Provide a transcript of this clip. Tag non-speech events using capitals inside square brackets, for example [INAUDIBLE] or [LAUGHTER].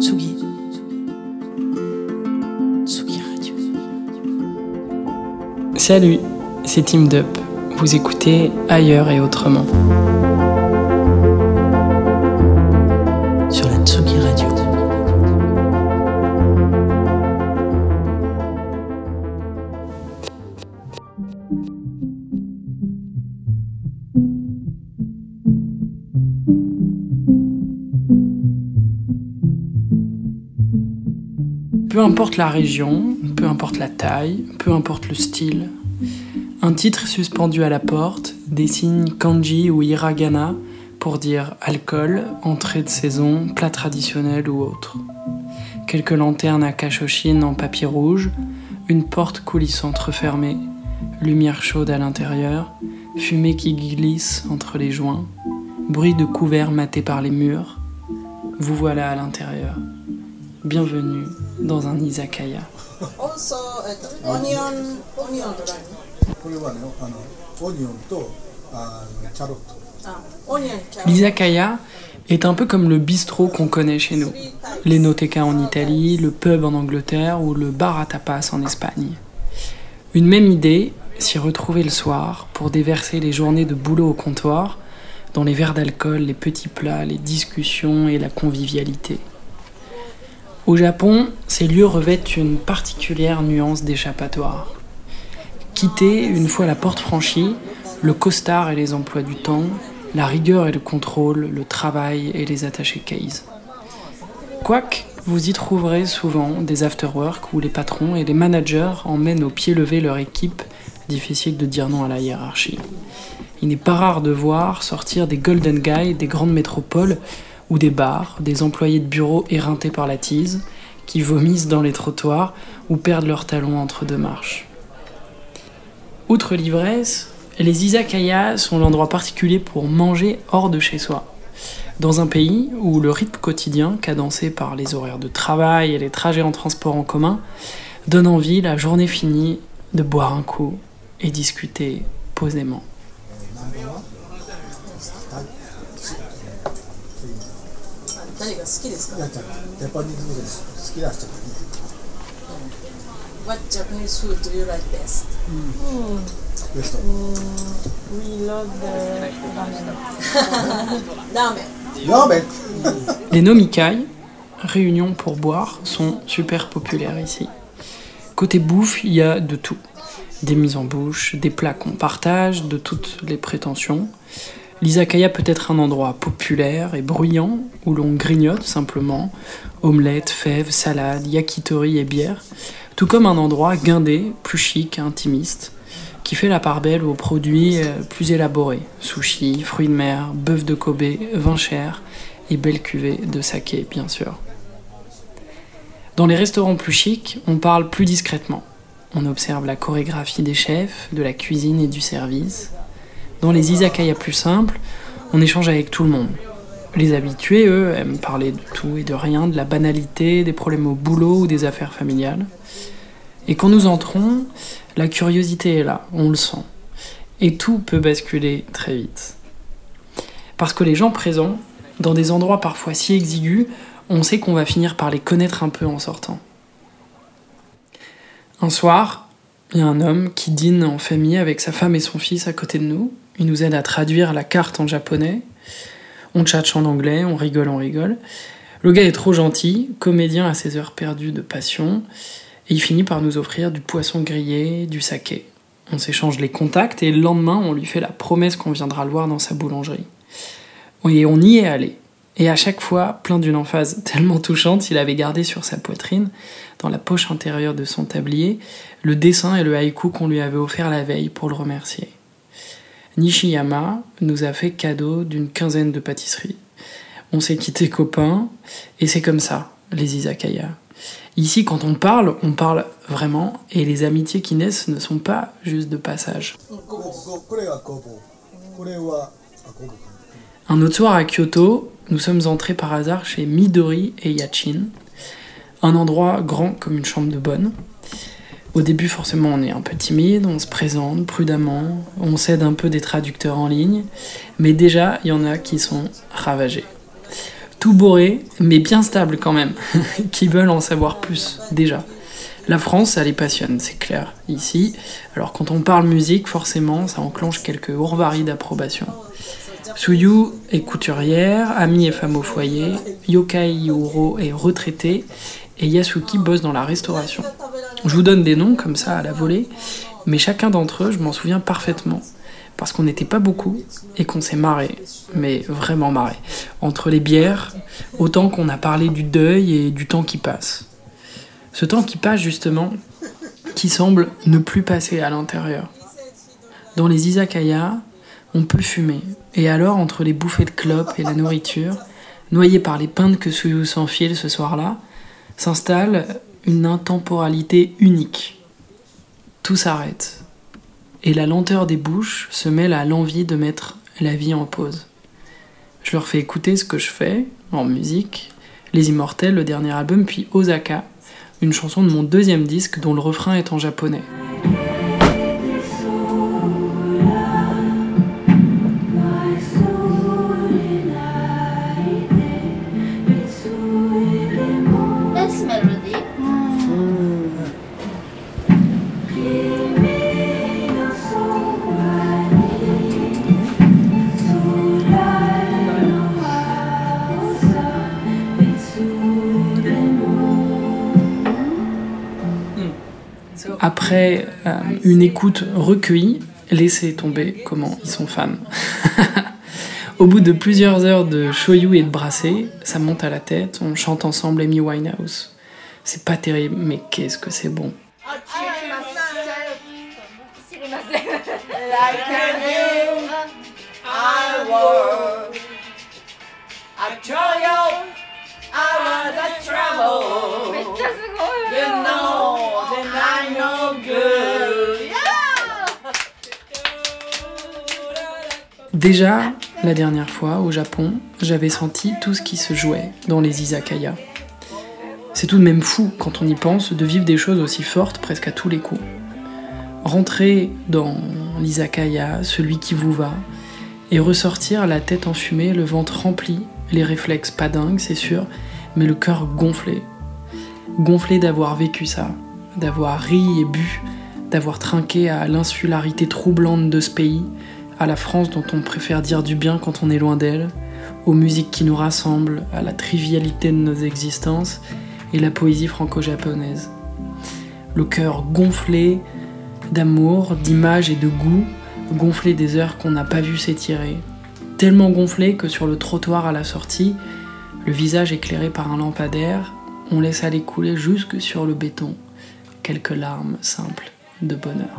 Tsugi. Tsugi Radio. Salut, c'est Team Dup. Vous écoutez Ailleurs et Autrement. Peu importe la région, peu importe la taille, peu importe le style, un titre suspendu à la porte désigne kanji ou hiragana pour dire alcool, entrée de saison, plat traditionnel ou autre. Quelques lanternes à cachochine en papier rouge, une porte coulissante refermée, lumière chaude à l'intérieur, fumée qui glisse entre les joints, bruit de couverts matés par les murs. Vous voilà à l'intérieur. Bienvenue dans un izakaya. L'izakaya est un peu comme le bistrot qu'on connaît chez nous, les l'enoteca en Italie, le pub en Angleterre ou le bar à tapas en Espagne. Une même idée, s'y retrouver le soir pour déverser les journées de boulot au comptoir, dans les verres d'alcool, les petits plats, les discussions et la convivialité. Au Japon, ces lieux revêtent une particulière nuance d'échappatoire. Quitter, une fois la porte franchie, le costard et les emplois du temps, la rigueur et le contrôle, le travail et les attachés case. Quoique, vous y trouverez souvent des afterwork où les patrons et les managers emmènent au pied levé leur équipe, difficile de dire non à la hiérarchie. Il n'est pas rare de voir sortir des golden guys des grandes métropoles ou des bars, des employés de bureau éreintés par la tise, qui vomissent dans les trottoirs ou perdent leurs talons entre deux marches. Outre l'ivresse, les izakayas sont l'endroit particulier pour manger hors de chez soi. Dans un pays où le rythme quotidien, cadencé par les horaires de travail et les trajets en transport en commun, donne envie, la journée finie, de boire un coup et discuter posément. Japanese food What Japanese food do you like best? We love the [LAUGHS] ramen. ラーメンラーメン Les nomikai, réunions pour boire, sont super populaires ici. Côté bouffe, il y a de tout. Des mises en bouche, des plats qu'on partage, de toutes les prétentions. L'izakaya peut être un endroit populaire et bruyant où l'on grignote simplement omelettes, fèves, salades, yakitori et bière, tout comme un endroit guindé, plus chic intimiste, qui fait la part belle aux produits euh, plus élaborés sushi, fruits de mer, bœuf de Kobe, vin cher et belle cuvée de saké, bien sûr. Dans les restaurants plus chics, on parle plus discrètement. On observe la chorégraphie des chefs, de la cuisine et du service. Dans les izakaya plus simples, on échange avec tout le monde. Les habitués, eux, aiment parler de tout et de rien, de la banalité, des problèmes au boulot ou des affaires familiales. Et quand nous entrons, la curiosité est là, on le sent. Et tout peut basculer très vite. Parce que les gens présents, dans des endroits parfois si exigus, on sait qu'on va finir par les connaître un peu en sortant. Un soir, il y a un homme qui dîne en famille avec sa femme et son fils à côté de nous. Il nous aide à traduire la carte en japonais. On tchatche en anglais, on rigole, on rigole. Le gars est trop gentil, comédien à ses heures perdues de passion, et il finit par nous offrir du poisson grillé, du saké. On s'échange les contacts et le lendemain, on lui fait la promesse qu'on viendra le voir dans sa boulangerie. Et on y est allé. Et à chaque fois, plein d'une emphase [LAUGHS] tellement touchante, il avait gardé sur sa poitrine, dans la poche intérieure de son tablier, le dessin et le haïku qu'on lui avait offert la veille pour le remercier. Nishiyama nous a fait cadeau d'une quinzaine de pâtisseries. On s'est quitté copains, et c'est comme ça, les izakaya. Ici, quand on parle, on parle vraiment, et les amitiés qui naissent ne sont pas juste de passage. Un autre soir à Kyoto, nous sommes entrés par hasard chez Midori et Yachin, un endroit grand comme une chambre de bonne. Au début, forcément, on est un peu timide, on se présente prudemment, on s'aide un peu des traducteurs en ligne, mais déjà, il y en a qui sont ravagés. tout bourré, mais bien stable quand même, [LAUGHS] qui veulent en savoir plus, déjà. La France, ça les passionne, c'est clair, ici. Alors quand on parle musique, forcément, ça enclenche quelques ourvaries d'approbation. Suyu est couturière, amie et femme au foyer, Yokai Yuro est retraitée, et Yasuki bosse dans la restauration. Je vous donne des noms comme ça à la volée, mais chacun d'entre eux, je m'en souviens parfaitement. Parce qu'on n'était pas beaucoup et qu'on s'est marré, mais vraiment marré. Entre les bières, autant qu'on a parlé du deuil et du temps qui passe. Ce temps qui passe justement, qui semble ne plus passer à l'intérieur. Dans les izakayas, on peut fumer. Et alors, entre les bouffées de clopes et la nourriture, noyé par les pintes que Suyu s'enfile ce soir-là, s'installe une intemporalité unique. Tout s'arrête. Et la lenteur des bouches se mêle à l'envie de mettre la vie en pause. Je leur fais écouter ce que je fais en musique, Les Immortels, le dernier album, puis Osaka, une chanson de mon deuxième disque dont le refrain est en japonais. Après euh, une écoute recueillie, laissez tomber comment ils sont fans. [LAUGHS] Au bout de plusieurs heures de shoyu et de brassé, ça monte à la tête, on chante ensemble Amy Winehouse. C'est pas terrible, mais qu'est-ce que c'est bon. Déjà, la dernière fois, au Japon, j'avais senti tout ce qui se jouait dans les izakayas. C'est tout de même fou, quand on y pense, de vivre des choses aussi fortes presque à tous les coups. Rentrer dans l'izakaya, celui qui vous va, et ressortir la tête enfumée, le ventre rempli, les réflexes pas dingues, c'est sûr, mais le cœur gonflé. Gonflé d'avoir vécu ça, d'avoir ri et bu, d'avoir trinqué à l'insularité troublante de ce pays, à la France dont on préfère dire du bien quand on est loin d'elle, aux musiques qui nous rassemblent, à la trivialité de nos existences et la poésie franco-japonaise. Le cœur gonflé d'amour, d'images et de goût, gonflé des heures qu'on n'a pas vu s'étirer. Tellement gonflé que sur le trottoir à la sortie, le visage éclairé par un lampadaire, on laisse aller couler jusque sur le béton quelques larmes simples de bonheur.